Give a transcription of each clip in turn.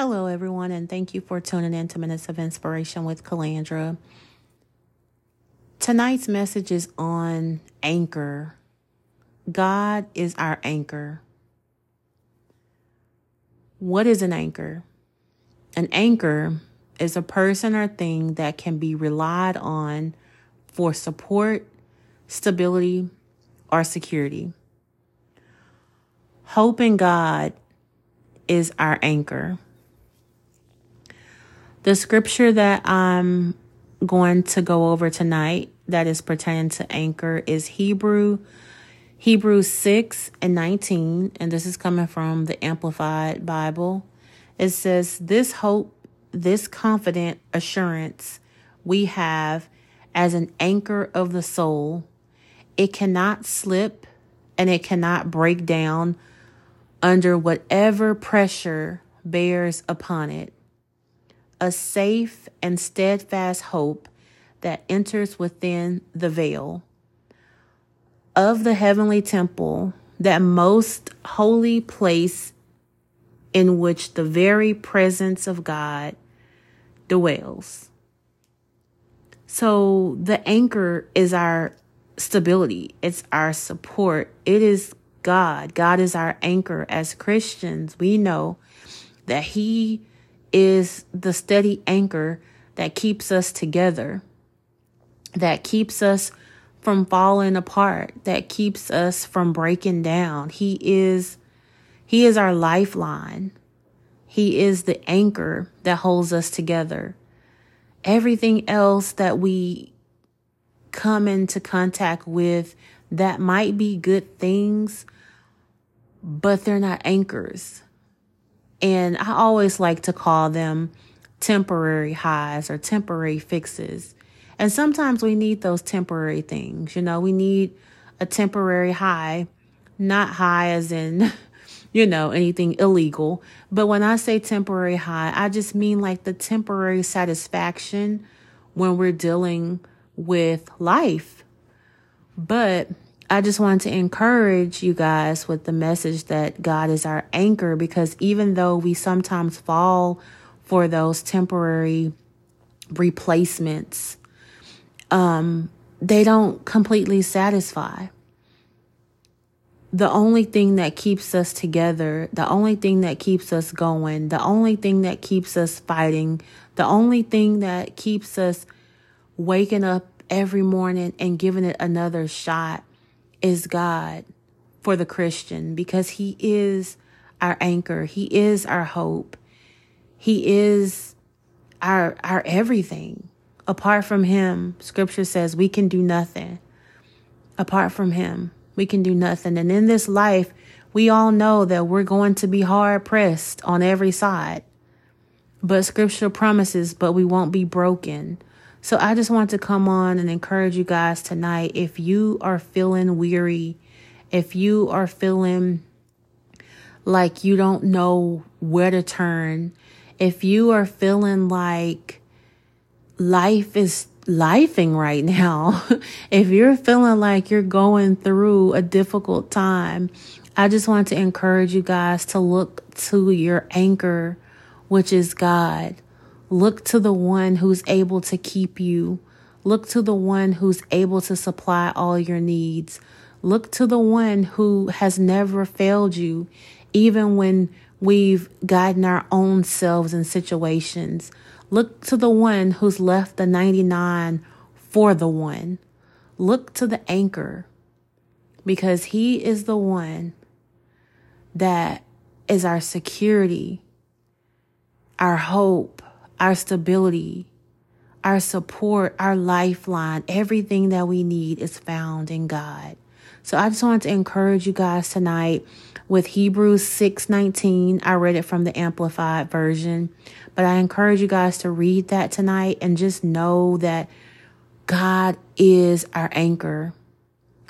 Hello, everyone, and thank you for tuning in to Minutes of Inspiration with Kalandra. Tonight's message is on anchor. God is our anchor. What is an anchor? An anchor is a person or thing that can be relied on for support, stability, or security. Hope in God is our anchor. The scripture that I'm going to go over tonight that is pertaining to anchor is Hebrew Hebrews 6 and 19 and this is coming from the amplified bible. It says this hope this confident assurance we have as an anchor of the soul it cannot slip and it cannot break down under whatever pressure bears upon it a safe and steadfast hope that enters within the veil of the heavenly temple, that most holy place in which the very presence of God dwells. So the anchor is our stability, it's our support, it is God. God is our anchor. As Christians, we know that He is the steady anchor that keeps us together, that keeps us from falling apart, that keeps us from breaking down. He is he is our lifeline. He is the anchor that holds us together. Everything else that we come into contact with that might be good things, but they're not anchors. And I always like to call them temporary highs or temporary fixes. And sometimes we need those temporary things. You know, we need a temporary high, not high as in, you know, anything illegal. But when I say temporary high, I just mean like the temporary satisfaction when we're dealing with life. But I just wanted to encourage you guys with the message that God is our anchor because even though we sometimes fall for those temporary replacements, um, they don't completely satisfy. The only thing that keeps us together, the only thing that keeps us going, the only thing that keeps us fighting, the only thing that keeps us waking up every morning and giving it another shot is God for the Christian because He is our anchor. He is our hope. He is our, our everything. Apart from Him, scripture says we can do nothing. Apart from Him, we can do nothing. And in this life, we all know that we're going to be hard pressed on every side. But scripture promises, but we won't be broken. So I just want to come on and encourage you guys tonight. If you are feeling weary, if you are feeling like you don't know where to turn, if you are feeling like life is lifing right now, if you're feeling like you're going through a difficult time, I just want to encourage you guys to look to your anchor, which is God. Look to the one who's able to keep you. Look to the one who's able to supply all your needs. Look to the one who has never failed you, even when we've gotten our own selves in situations. Look to the one who's left the 99 for the one. Look to the anchor because he is the one that is our security, our hope, our stability, our support, our lifeline, everything that we need is found in God. So I just want to encourage you guys tonight with Hebrews 6:19. I read it from the amplified version, but I encourage you guys to read that tonight and just know that God is our anchor.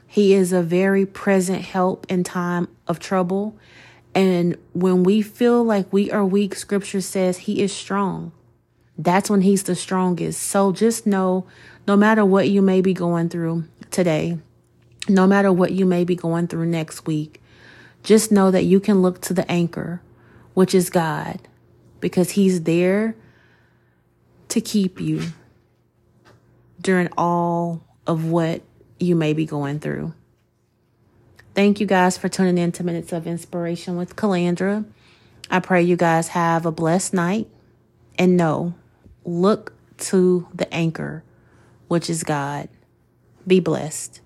He is a very present help in time of trouble. And when we feel like we are weak, scripture says he is strong that's when he's the strongest. So just know no matter what you may be going through today, no matter what you may be going through next week, just know that you can look to the anchor, which is God. because He's there to keep you during all of what you may be going through. Thank you guys for tuning in to Minutes of Inspiration with Kalandra. I pray you guys have a blessed night and know, look to the anchor, which is God. Be blessed.